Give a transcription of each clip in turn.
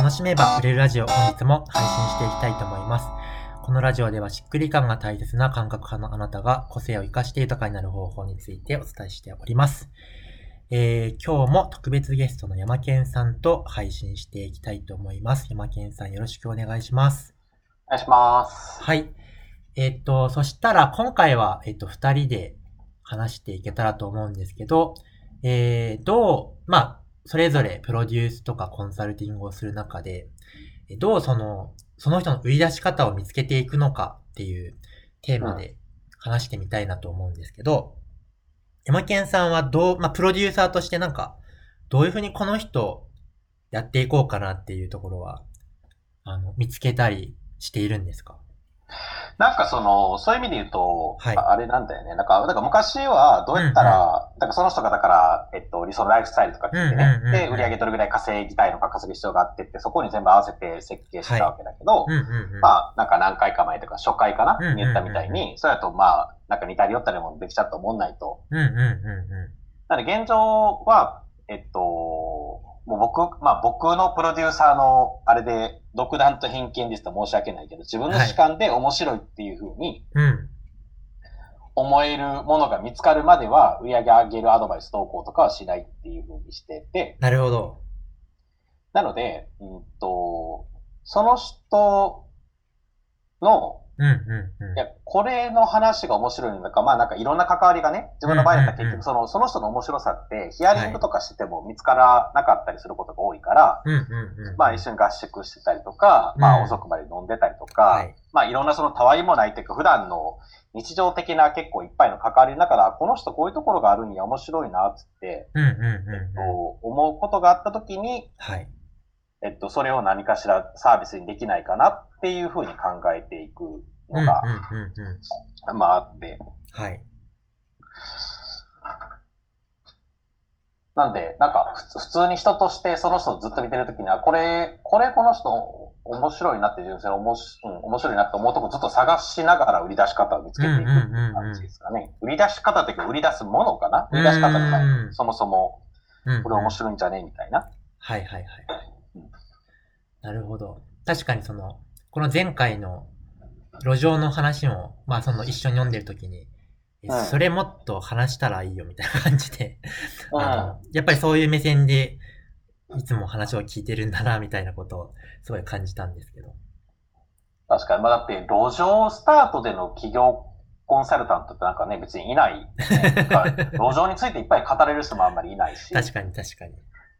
楽しめば売れるラジオ本日も配信していきたいと思います。このラジオではしっくり感が大切な感覚派のあなたが個性を活かして豊かになる方法についてお伝えしております。えー、今日も特別ゲストの山健さんと配信していきたいと思います。山健さんよろしくお願いします。お願いします。はい。えっと、そしたら今回は、えっと、二人で話していけたらと思うんですけど、えー、どう、まあ、それぞれプロデュースとかコンサルティングをする中で、えどうその、その人の売り出し方を見つけていくのかっていうテーマで話してみたいなと思うんですけど、山健さんはどう、まあ、プロデューサーとしてなんか、どういうふうにこの人やっていこうかなっていうところは、あの、見つけたりしているんですか？なんかその、そういう意味で言うと、はい。ああれなんだよね。なんか、なんか昔はどうやったら、なんかその人がだから、えっと、理想のライフスタイルとか聞いてね、うんうんうんうん。で、売り上げどれぐらい稼ぎたいのか稼ぐ必要があってって、そこに全部合わせて設計してたわけだけど、うんうんうん。まあ、なんか何回か前とか初回かな、うんうんうんうん。に言ったみたいに、それだとまあ、なんか似たり寄ったりもできちゃうと思んないと。うんうんうんうなので現状は、えっと、もう僕、まあ僕のプロデューサーのあれで独断と偏見ですと申し訳ないけど、自分の主観で面白いっていうふうに。思えるものが見つかるまでは売り上げ上げるアドバイス投稿とかはしないっていうふうにしてて、なるほど。なので、うんと、その人のうんうんうん。いや、これの話が面白いのか、まあなんかいろんな関わりがね、自分の場合だったら結局その、その人の面白さって、ヒアリングとかしてても見つからなかったりすることが多いから、うんうんうん。まあ一緒に合宿してたりとか、うんまあ遅くまで飲んでたりとか、はい。まあいろんなそのたわいもないというか、普段の日常的な結構いっぱいの関わりの中で、あこの人こういうところがあるんや面白いな、つって、うんうんうんえっうん。と、思うことがあった時に、はい。えっと、それを何かしらサービスにできないかなっていうふうに考えていくのが。まああって、はい。なんで、なんか、普通に人としてその人をずっと見てるときには、これ、これこの人面白いなって純粋に面白,、うん、面白いなって思うとこずっと探しながら売り出し方を見つけていくっていう感じですかね。売り出し方っていうか売り出すものかな売り出し方みたいうんな。そもそも、これ面白いんじゃねみたいな。はいはいはいうん。なるほど。確かにその、この前回の路上の話も、まあその一緒に読んでる時に、それもっと話したらいいよみたいな感じで、う ん。あの、やっぱりそういう目線で、いつも話を聞いてるんだな、みたいなことをすごい感じたんですけど。確かに。まあだって、路上スタートでの企業コンサルタントってなんかね、別にいない、ね。路上についていっぱい語れる人もあんまりいないし。確かに確かに。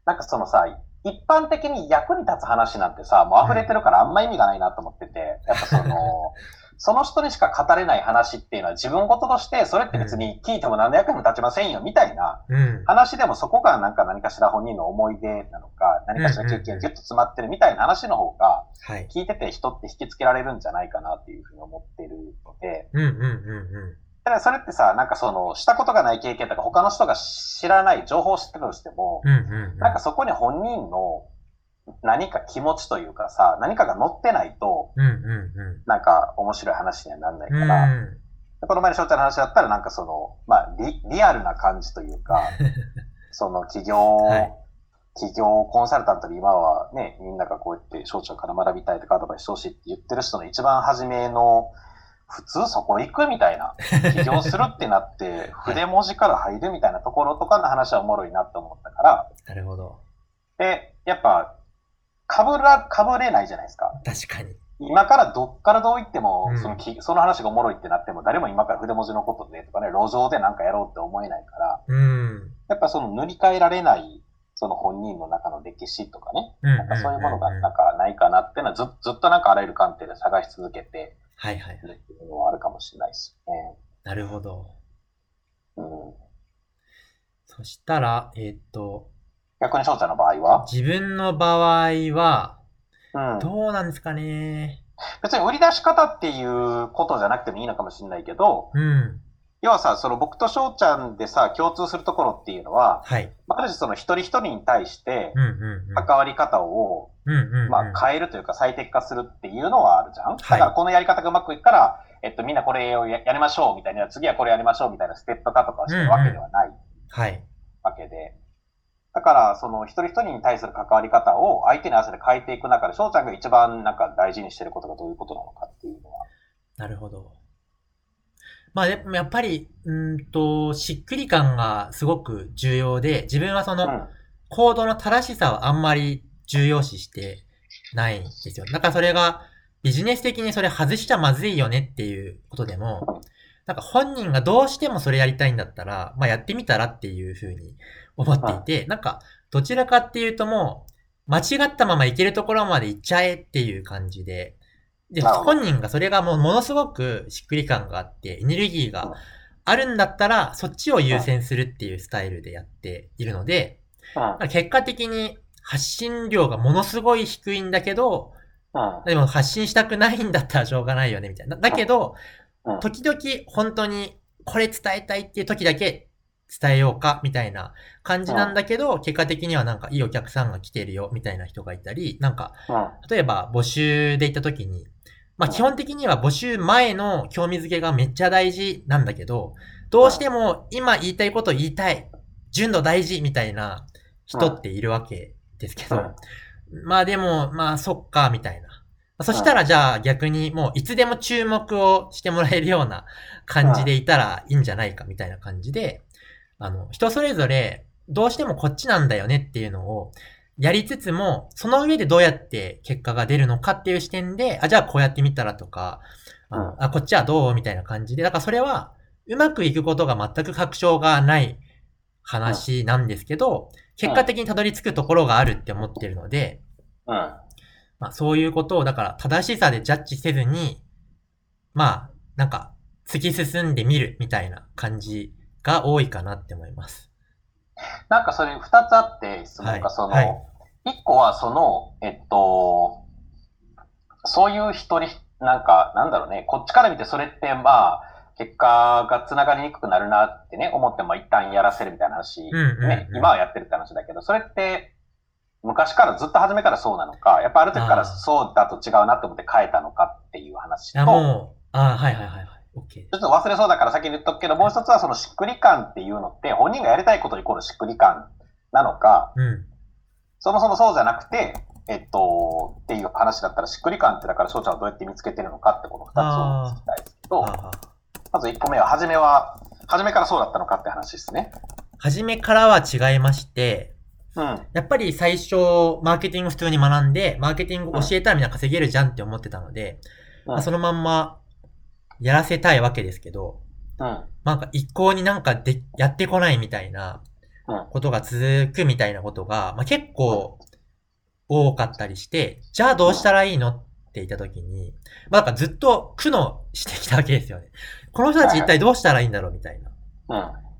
なんかそのさ、一般的に役に立つ話なんてさ、もう溢れてるからあんま意味がないなと思ってて、やっぱその、その人にしか語れない話っていうのは自分事として、それって別に聞いても何の役にも立ちませんよ、みたいなうん。話でもそこがなんか何かしら本人の思い出なのか、何かしら経験がギュッと詰まってるみたいな話の方が、はい。聞いてて人って引きつけられるんじゃないかなっていうふうに思ってるので、うんうんうんうん。ただそれってさ、なんかその、したことがない経験とか他の人が知らない情報を知ってるとしても、うんうんうん。なんかそこに本人の何か気持ちというかさ、何かが乗ってないと、うんうんうん。なんか面白い話にはなんないかうんら、この前の翔ちゃんの話だったらなんかその、まあリリアルな感じというか、その企業、はい企業コンサルタントで今はね、みんながこうやって翔ちゃんから学びたいとかアドバイスしてほしいって言ってる人の一番初めの、普通そこ行くみたいな。起業するってなって、筆文字から入るみたいなところとかの話はおもろいなって思ったから、なるほど。で、やっぱ、かぶら、かぶれないじゃないですか。確かに。今からどっからどう言っても、うんそのき、その話がおもろいってなっても、誰も今から筆文字のことでとかね、路上でなんかやろうって思えないから、うん。やっぱその塗り替えられない、その本人の中の歴史とかね、うんなんかそういうものがなんかないかなっていうのはずずっとなんかあらゆる観点で探し続けてはいはいはい。るっていうのはあるかもしれないですね。なるほど。うん、そしたら、えーっと、逆に翔ちゃんの場合は、自分の場合は、うん、どうなんですかね。別に売り出し方っていうことじゃなくてもいいのかもしれないけど、うん。要はさ、その僕と翔ちゃんでさ、共通するところっていうのは、はい。まあある種その一人一人に対してうんうんうん。関わり方を、うんうんうん。まあ変えるというか最適化するっていうのはあるじゃん、いだからこのやり方がうまくいくから、えっとみんなこれをややりましょうみたいな、次はこれやりましょうみたいなステップ化とかをしてるわけではないはい。わけで、だから、その一人一人に対する関わり方を相手に合わせて変えていく中で、翔ちゃんが一番なんか大事にしてることがどういうことなのかっていうのは。なるほど。まあでもやっぱり、うんと、しっくり感がすごく重要で、自分はその、うん。コードの正しさはあんまり重要視してないんですよ。だからそれがビジネス的にそれ外しちゃまずいよねっていうことでも、なんか本人がどうしてもそれやりたいんだったら、まあやってみたらっていうふうに思っていて、なんかどちらかっていうともう間違ったまま行けるところまで行っちゃえっていう感じで、で、本人がそれがもうものすごくしっくり感があって、エネルギーがあるんだったら、そっちを優先するっていうスタイルでやっているので、うん。結果的に発信量がものすごい低いんだけど、うん。でも発信したくないんだったらしょうがないよね、みたいな。だけどうん、時々本当にこれ伝えたいっていう時だけ伝えようか、みたいな感じなんだけど、結果的にはなんかいいお客さんが来てるよ、みたいな人がいたり、なんか、うん。例えば募集で行った時に、まあうん。基本的には募集前の興味づけがめっちゃ大事なんだけど、どうしても今言いたいこと言いたい、純度大事みたいな人っているわけですけど、まあ。でも、まあそっか、みたいな。そしたらじゃあ逆にもういつでも注目をしてもらえるような感じでいたらいいんじゃないかみたいな感じで、あの、人それぞれどうしてもこっちなんだよねっていうのをやりつつも、その上でどうやって結果が出るのかっていう視点で、あ、じゃあこうやってみたらとか、うんあこっちはどうみたいな感じで、だからそれはうまくいくことが全く確証がない話なんですけど、結果的にたどり着くところがあるって思ってるので、うん。まあそういうことを、だから正しさでジャッジせずに、まあ、なんか、突き進んでみるみたいな感じが多いかなって思います。なんかそれ二つあって質問が、はい。その、はい。一個はその、えっと、そういう一人、なんか、なんだろうね、こっちから見てそれってまあ、結果が繋がりにくくなるなってね、思っても一旦やらせるみたいな話、うんうんうんね、今はやってるって話だけど、それって、昔からずっと初めからそうなのか、やっぱある時からそうだと違うなって思って変えたのかっていう話と、もう、あはいはいはいはい。OK。ちょっと忘れそうだから先に言っとくけど、もう一つはそのしっくり感っていうのって、本人がやりたいことイコールしっくり感なのか、うん。そもそもそうじゃなくて、えっと、っていう話だったら、しっくり感ってだから、翔ちゃんはどうやって見つけてるのかってこの二つを聞きたいですけど、あまず一個目は、初めは、初めからそうだったのかって話ですね。初めからは違いまして、うん。やっぱり最初、マーケティング普通に学んで、マーケティング教えたらみんな稼げるじゃんって思ってたので、うんまあそのまんまやらせたいわけですけど、うん。なんか一向になんかで、やってこないみたいなうんことが続くみたいなことが、まあ、結構多かったりして、じゃあどうしたらいいのって言った時に、まあ、なんかずっと苦悩してきたわけですよね。この人たち一体どうしたらいいんだろうみたいな。うん。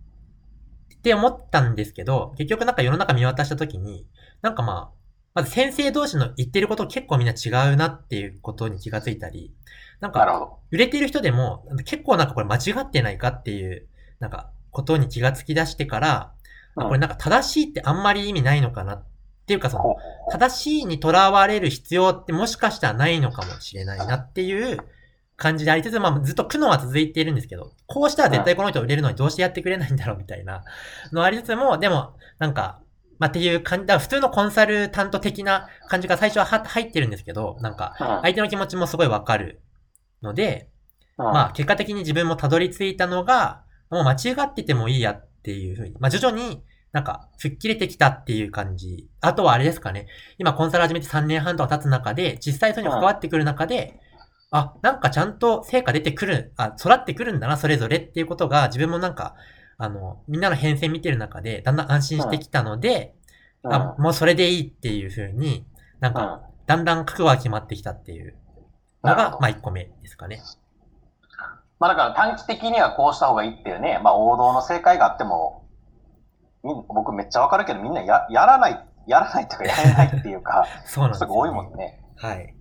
って思ったんですけど、結局なんか世の中見渡した時に、なんかまあ、まず先生同士の言ってること結構みんな違うなっていうことに気がついたり、なんかなるほど。売れてる人でも、結構なんかこれ間違ってないかっていう、なんか、ことに気がつき出してから、うん。これなんか正しいってあんまり意味ないのかなっていうかその、正しいにとらわれる必要ってもしかしたらないのかもしれないなっていう感じでありつつ、まあずっと苦悩は続いているんですけど、こうしたら絶対この人売れるのにどうしてやってくれないんだろうみたいなのありつつも、でも、なんか、まあっていう感じ、だから普通のコンサルタント的な感じが最初はは入ってるんですけど、なんか、うん。相手の気持ちもすごいわかるので、うんまあ結果的に自分もたどり着いたのが、もう間違っててもいいやっていうふうに、まあ徐々になんか吹っ切れてきたっていう感じ。あとはあれですかね。今コンサル始めて3年半とか経つ中で、実際それに関わってくる中で、あ、なんかちゃんと成果出てくる、あ、育ってくるんだな、それぞれっていうことが自分もなんか、あの、みんなの変遷見てる中で、だんだん安心してきたので、うんあ、もうそれでいいっていうふうに、なんか、だんだん覚悟が決まってきたっていうのが、まあ1個目ですかね。まあだから短期的にはこうした方がいいっていうね、まあ王道の正解があっても、僕めっちゃわかるけどみんなややらない、やらないとかやれないっていうか、そうなんですよ、ね。すごい多いもんね。はい。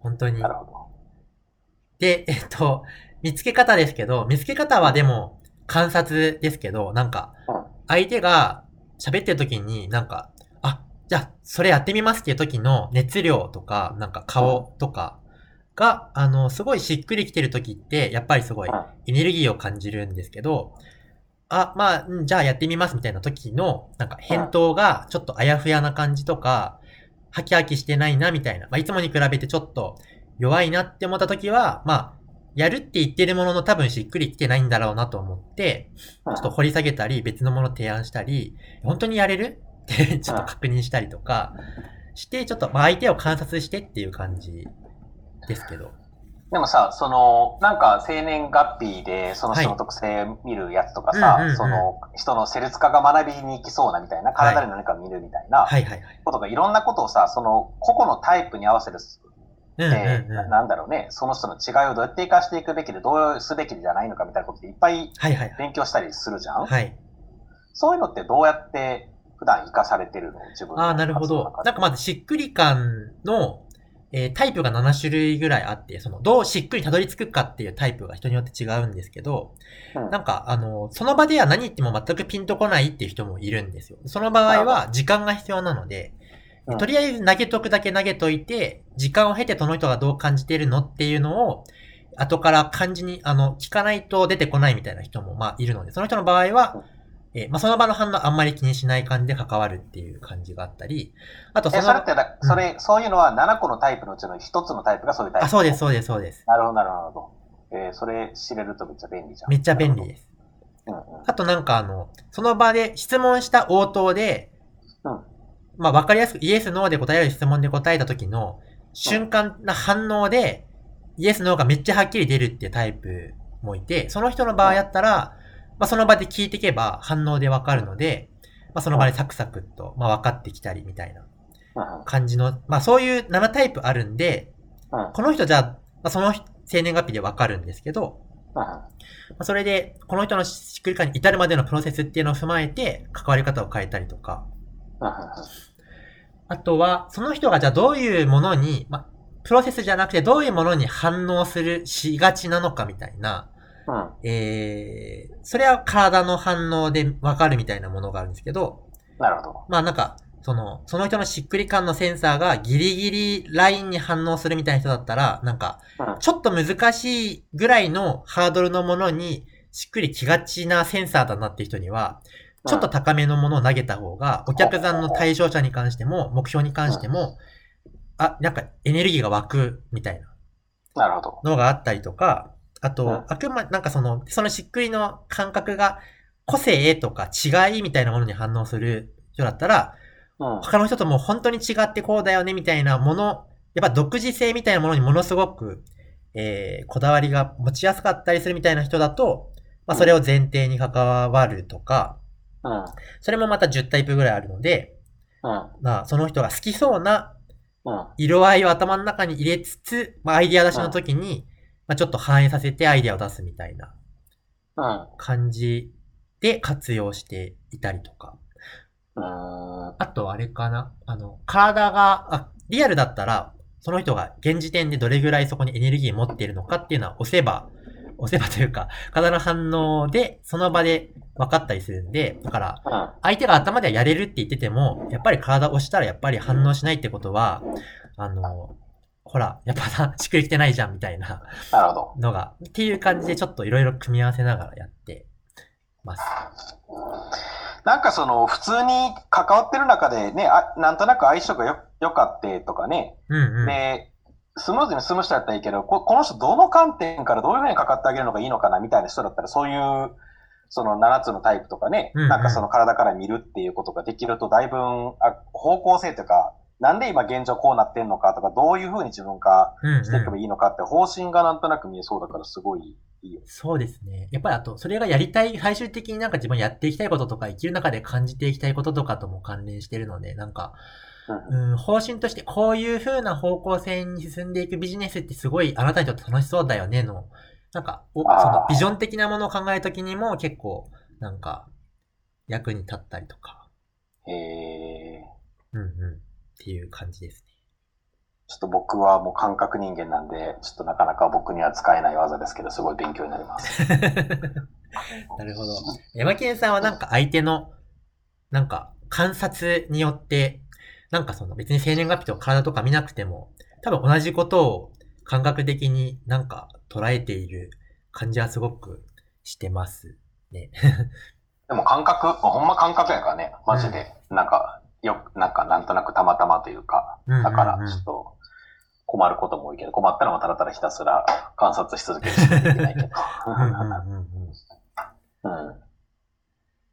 本当にな。るほど。で、えっと、見つけ方ですけど、見つけ方はでも観察ですけど、なんかうん、相手が喋ってる時になんか、あ、じゃあ、それやってみますっていう時の熱量とか、なんか顔とかが、あの、すごいしっくりきてる時って、やっぱりすごいうんエネルギーを感じるんですけど、あ、まあ、うんじゃあやってみますみたいな時の、なんか返答がちょっとあやふやな感じとか、ハキハキしてないなみたいな。まあ、いつもに比べてちょっと弱いなって思った時は、まあ、やるって言ってるものの多分しっくりきてないんだろうなと思って、うんちょっと掘り下げたり、別のものを提案したり、本当にやれる ちょっと確認したりとかして、ちょっとまあ相手を観察してっていう感じですけど。でもさ、その、なんか生年月日でその人の特性見るやつとかさ、うんうんうんその人のセルツ化が学びに行きそうなみたいな、体で何か見るみたいなはいはいはい。ことがいろんなことをさ、その個々のタイプに合わせるうんうんで、うん。なんだろうね、その人の違いをどうやって活かしていくべきで、どうすべきじゃないのかみたいなことでいっぱい。勉強したりするじゃん、はい。そういうのってどうやって普段活かされてるの？自分のああ、なるほど。なんかまずしっくり感の、えータイプが7種類ぐらいあって、その、どうしっくりたどり着くかっていうタイプが人によって違うんですけど、うん。なんか、あの、その場では何言っても全くピンとこないっていう人もいるんですよ。その場合は時間が必要なので、うん。とりあえず投げとくだけ投げといて、時間を経てその人がどう感じてるのっていうのを、後から感じに、あの、聞かないと出てこないみたいな人も、まあ、いるので、その人の場合は、えーまあ、その場の反応あんまり気にしない感じで関わるっていう感じがあったり、あとそそれってだ、うんそれ、そういうのは7個のタイプのうちの1つのタイプがそういうタイプあ、そうです、そうです、そうです。なるほど、なるほど。えーそれ知れるとめっちゃ便利じゃん。めっちゃ便利です。うんうん。あとなんかあの、その場で質問した応答で、うんまあわかりやすくイエス、ノーで答える質問で答えた時の瞬間な反応で、イエス、ノーがめっちゃはっきり出るっていうタイプもいて、その人の場合やったら、まあその場で聞いていけば反応でわかるので、まあその場でサクサクっと、まあ分かってきたりみたいなうん感じの、まあそういう7タイプあるんで、うんこの人じゃあ、まあ、その生年月日でわかるんですけど、うんまあそれで、この人のしっくり感に至るまでのプロセスっていうのを踏まえて、関わり方を変えたりとか、うんあとは、その人がじゃあどういうものに、まあ、プロセスじゃなくてどういうものに反応する、しがちなのかみたいな、うんえー、それは体の反応でわかるみたいなものがあるんですけど、なるほど。まあなんか、その、その人のしっくり感のセンサーがギリギリラインに反応するみたいな人だったら、なんか、うんちょっと難しいぐらいのハードルのものにしっくりきがちなセンサーだなって人には、ちょっと高めのものを投げた方が、お客さんの対象者に関しても、目標に関しても、あ、なんかエネルギーが湧くみたいななるほど。のがあったりとか、あうんと、あくま、なんかその、そのしっくりの感覚が個性とか違いみたいなものに反応する人だったら、うん。他の人とも本当に違ってこうだよねみたいなもの、やっぱ独自性みたいなものにものすごく、えー、こだわりが持ちやすかったりするみたいな人だと、まあそれを前提に関わるとか、うん。それもまた10タイプぐらいあるので、うん。まあその人が好きそうなうん。色合いを頭の中に入れつつ、まあアイディア出しの時に、まあちょっと反映させてアイディアを出すみたいなうん。感じで活用していたりとか。うん。あとあれかなあの、体が、あ、リアルだったら、その人が現時点でどれぐらいそこにエネルギー持っているのかっていうのは押せば、押せばというか、体の反応で、その場で分かったりするんで、だから、うん。相手が頭ではやれるって言ってても、やっぱり体を押したらやっぱり反応しないってことは、あの、ほら、やっぱな、しっくりきてないじゃんみたいななるほど。のが、っていう感じでちょっといろいろ組み合わせながらやってます。なんかその、普通に関わってる中でね、あなんとなく相性がよ、良かってとかね、うんうん。で、スムーズに進む人だったらいいけど、ここの人どの観点からどういうふうにかかってあげるのがいいのかなみたいな人だったら、そういう、その7つのタイプとかね、うんうんなんかその体から見るっていうことができると、だいぶんあ方向性というか、なんで今現状こうなってんのかとか、どういうふうに自分化うんしていけばうんいいのかって方針がなんとなく見えそうだから、すごいいいよ。そうですね。やっぱりあと、それがやりたい、最終的になんか自分やっていきたいこととか、生きる中で感じていきたいこととかとも関連してるので、なんか、うんうん、方針としてこういう風な方向性に進んでいくビジネスってすごいあなたにとって楽しそうだよねの、なんか、おそのビジョン的なものを考えるときにも結構、なんか、役に立ったりとか、えー。うんうん、っていう感じですね。ちょっと僕はもう感覚人間なんで、ちょっとなかなか僕には使えない技ですけど、すごい勉強になります。なるほど。山健さんはなんか相手の、なんか観察によって、なんかその別に生年月日とか体とか見なくても、多分同じことを感覚的になんか捉えている感じはすごくしてますね。でも感覚、ほんま感覚やからね、マジで。なんか、よ、なんか、なんとなくたまたまというか、だから、ちょっと、困ることも多いけど、困ったらもうただただひたすら観察し続けるしかできないけど。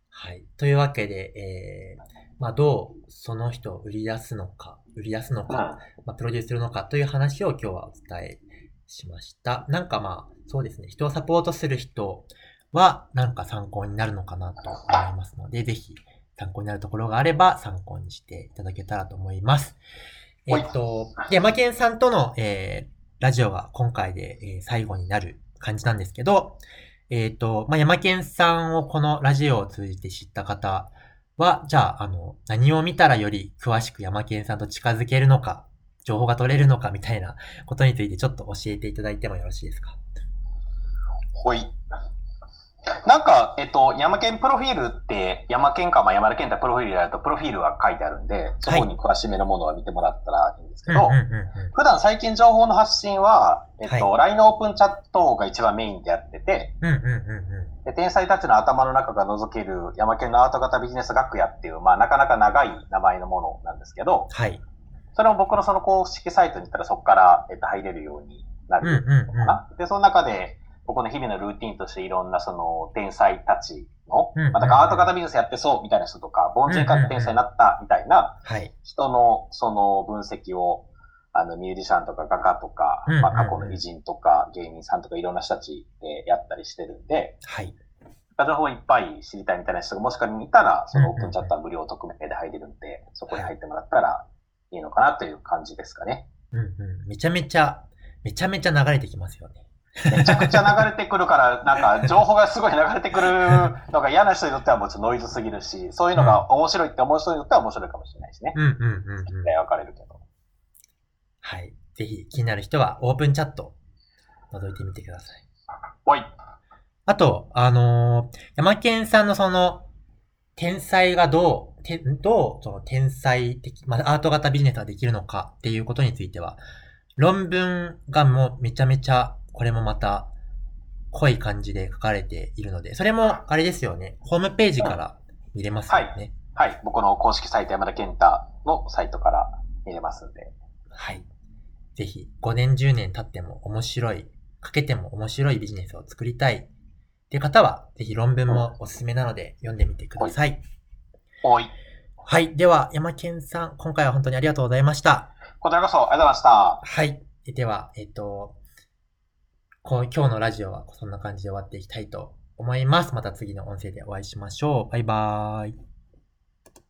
はい。というわけで、えー、まあ、どうその人を売り出すのか、売り出すのうん。か、まあ、プロデュースするのかという話を今日はお伝えしました。なんかまあ、そうですね。人をサポートする人は、なんか参考になるのかなと思いますので、ぜひ参考になるところがあれば参考にしていただけたらと思います。えはいっと、で、山健さんとの、えー、ラジオが今回で、えー最後になる感じなんですけど、えっ、と、まあ、山健さんをこのラジオを通じて知った方は、じゃあ、あの、何を見たらより詳しく山健さんと近づけるのか、情報が取れるのかみたいなことについてちょっと教えていただいてもよろしいですか？ほい。なんか、えっと、山県プロフィールって、山県か、まあ、山田県太プロフィールやると、プロフィールが書いてあるんで、そこに詳しめのものは見てもらったらいいんですけど、普段最近情報の発信は、えっと、は LINE のオープンチャットが一番メインでやってて、で天才たちの頭の中が覗ける山県のアート型ビジネス学屋っていう、まあ、なかなか長い名前のものなんですけど、ん。はい。それも僕のその公式サイトに行ったらそこから、えっと、入れるようになるのうん。かな。で、その中で、僕の日々のルーティンとしていろんなその天才たちの、うんうんうんまあ、だからアート型ビジネスやってそうみたいな人とか、凡人から天才になったみたいなはい。人のその分析を、あの、ミュージシャンとか画家とかうんうんう、んまあ、過去の偉人とか芸人さんとかいろんな人たちでやったりしてるんで、はい。情報いっぱい知りたいみたいな人がもしかにいたら、そのオープンチャットは無料匿名で入れるんで、そこに入ってもらったらいいのかなという感じですかね。うんうん。めちゃめちゃ、めちゃめちゃ流れてきますよね。めちゃくちゃ流れてくるから、なんか情報がすごい流れてくるのが嫌な人にとってはもうちょっとノイズすぎるし、そういうのが面白いって思う人にとっては面白いかもしれないしね。うんうんうんうん。で分かれるけど。はい。ぜひ気になる人はオープンチャット覗いてみてください。おい。あと、あのー山健さんのその、天才がどう、てどう、その天才的、まあ、アート型ビジネスができるのかっていうことについては、論文がもうめちゃめちゃ、これもまた、濃い感じで書かれているので、それも、あれですよね、ホームページから見れますよね。はい。僕の公式サイト山田健太のサイトから見れますんで。はい。ぜひ、5年、10年経っても面白い、かけても面白いビジネスを作りたいっていう方は、ぜひ論文もおすすめなので読んでみてください。おい。はい。では、山健さん、今回は本当にありがとうございました。こちらこそありがとうございました。はい。では、えっと、こう今日のラジオはそんな感じで終わっていきたいと思います。また次の音声でお会いしましょう。バイバーイ。